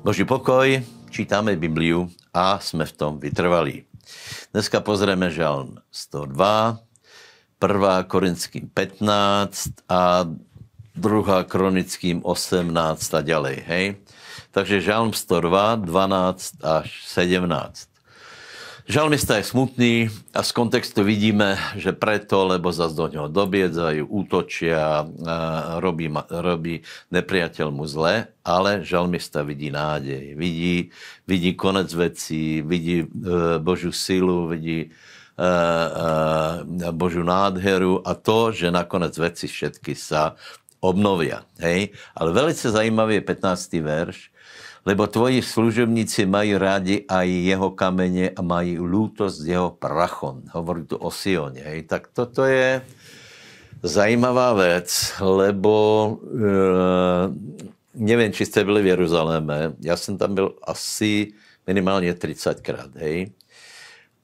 Boží pokoj, čítame Bibliu a jsme v tom vytrvalí. Dneska pozrieme žalm 102, 1. Korinským 15 a 2. Kronickým 18 a ďalej, hej? Takže žalm 102, 12 až 17. Žalmista je smutný a z kontextu vidíme, že preto, lebo zase do neho dobiedzajú, útočia, robí, robí nepriateľ mu zle, ale žalmista vidí nádej, vidí, vidí konec vecí, vidí e, silu, vidí e, e, nádheru a to, že nakonec veci všetky sa obnovia. Hej? Ale velice zajímavý je 15. verš, lebo tvoji služebníci mají rádi aj jeho kamene a mají lútosť jeho prachom. Hovorí tu o Sione. Hej. Tak toto je zajímavá vec, lebo e, neviem, či ste byli v Jeruzaléme. Ja som tam byl asi minimálne 30 krát. Hej.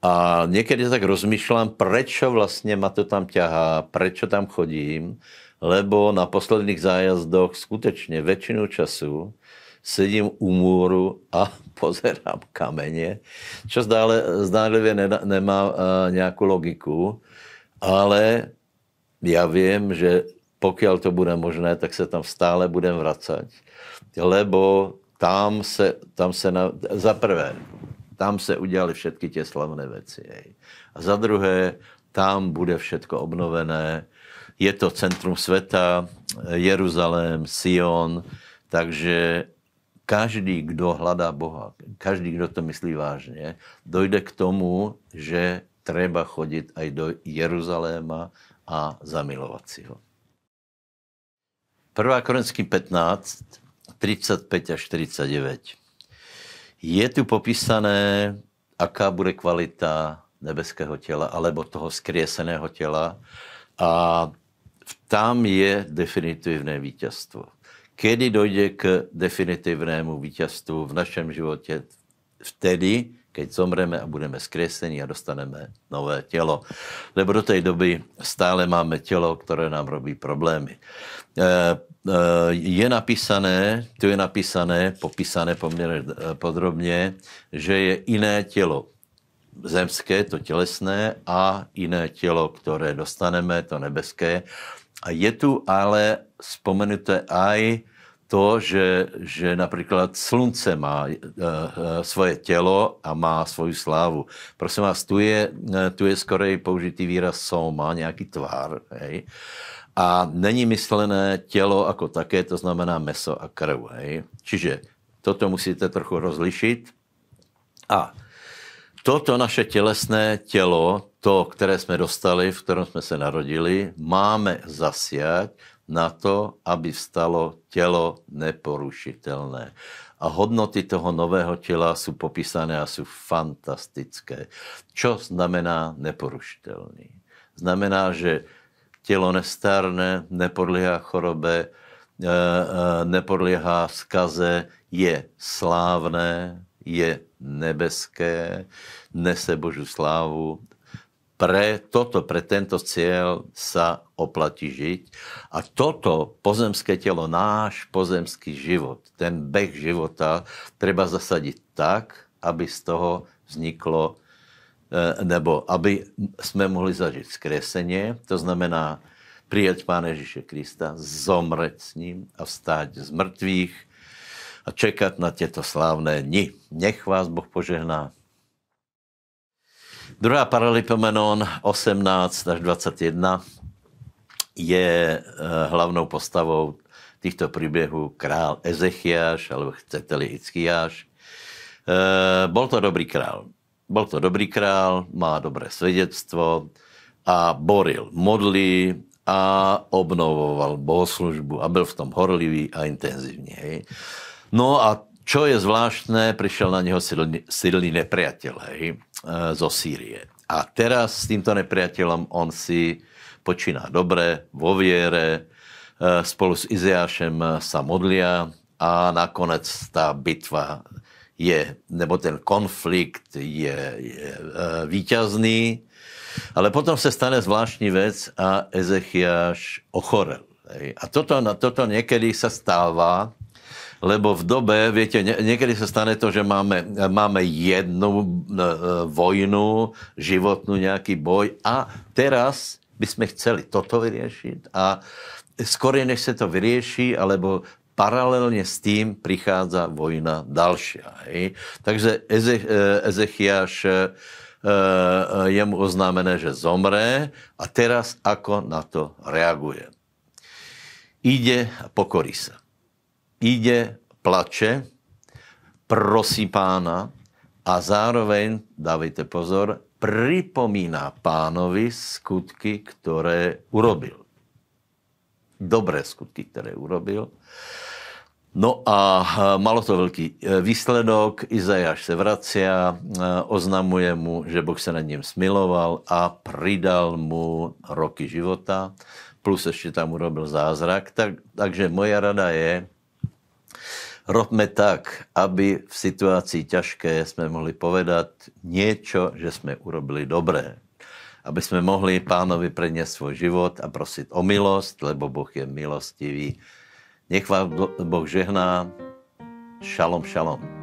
A niekedy tak rozmýšľam, prečo vlastne ma to tam ťahá, prečo tam chodím, lebo na posledných zájazdoch skutečne väčšinu času sedím u múru a pozerám kamene, čo zdále, zdánlivě nemá uh, nějakou logiku, ale já vím, že pokiaľ to bude možné, tak se tam stále budem vracať, lebo tam se, tam se na, za prvé, tam se udělali všetky tie slavné veci. Hej. A za druhé, tam bude všetko obnovené. Je to centrum sveta, Jeruzalém, Sion, takže každý, kdo hľadá Boha, každý, kdo to myslí vážne, dojde k tomu, že treba chodiť aj do Jeruzaléma a zamilovať si ho. 1. Korinský 15, 35 až 49. Je tu popísané, aká bude kvalita nebeského tela alebo toho skrieseného tela a tam je definitívne víťazstvo kedy dojde k definitívnému víťazstvu v našem živote vtedy, keď zomreme a budeme skresení a dostaneme nové telo. Lebo do tej doby stále máme telo, ktoré nám robí problémy. E, e, je napísané, tu je napísané, popísané pomerne podrobne, že je iné telo zemské, to telesné, a iné telo, ktoré dostaneme, to nebeské. A je tu ale spomenuté aj to, že, že napríklad slunce má e, e, svoje telo a má svoju slávu. Prosím vás, tu je, e, tu je skorej použitý výraz som, má nejaký tvár. Hej? A není myslené telo ako také, to znamená meso a krv. Hej? Čiže toto musíte trochu rozlišiť. A toto naše telesné telo, to, ktoré sme dostali, v ktorom sme sa narodili, máme zasiať na to, aby vstalo telo neporušiteľné. A hodnoty toho nového tela sú popísané a sú fantastické. Čo znamená neporušiteľný? Znamená, že telo nestarne, nepodlieha chorobe, e, e, nepodlieha skaze, je slávne, je nebeské, nese Božú slávu, pre toto, pre tento cieľ sa oplatí žiť. A toto pozemské telo, náš pozemský život, ten beh života, treba zasadiť tak, aby z toho vzniklo, e, nebo aby sme mohli zažiť skresenie, to znamená prijať Pána Ježiše Krista, zomreť s ním a vstáť z mŕtvych a čekať na tieto slávne dni. Nech vás Boh požehná. Druhá Paralipomenon 18 až 21 je eh, hlavnou postavou týchto príbehů král Ezechiaš, alebo chcete-li Hickiáš. E, bol to dobrý král. Bol to dobrý král, má dobré svedectvo a boril, modlí a obnovoval bohoslužbu a byl v tom horlivý a intenzívny. No a čo je zvláštne, prišiel na neho silný, silný nepriateľ hej, e, zo Sýrie. A teraz s týmto nepriateľom on si počína dobre, vo viere, e, spolu s Izeášem sa modlia a nakoniec tá bitva je, nebo ten konflikt je, je e, víťazný, ale potom sa stane zvláštní vec a Ezechiaš ochorel. A toto, toto niekedy sa stáva, lebo v dobe, viete, niekedy sa stane to, že máme, máme jednu e, vojnu, životnú nejaký boj a teraz by sme chceli toto vyriešiť a skôr než sa to vyrieši, alebo paralelne s tým prichádza vojna ďalšia. Hej. Takže Eze, e, Ezechiaš e, je mu oznámené, že zomre a teraz ako na to reaguje. Ide a pokorí sa ide, plače, prosí pána a zároveň, dávajte pozor, pripomína pánovi skutky, ktoré urobil. Dobré skutky, ktoré urobil. No a malo to veľký e, výsledok. Izajáš sa vracia, e, oznamuje mu, že Boh sa nad ním smiloval a pridal mu roky života, plus ešte tam urobil zázrak. Tak, takže moja rada je, robme tak, aby v situácii ťažké sme mohli povedať niečo, že sme urobili dobré. Aby sme mohli pánovi predniesť svoj život a prosiť o milosť, lebo Boh je milostivý. Nech vám Boh žehná. Šalom, šalom.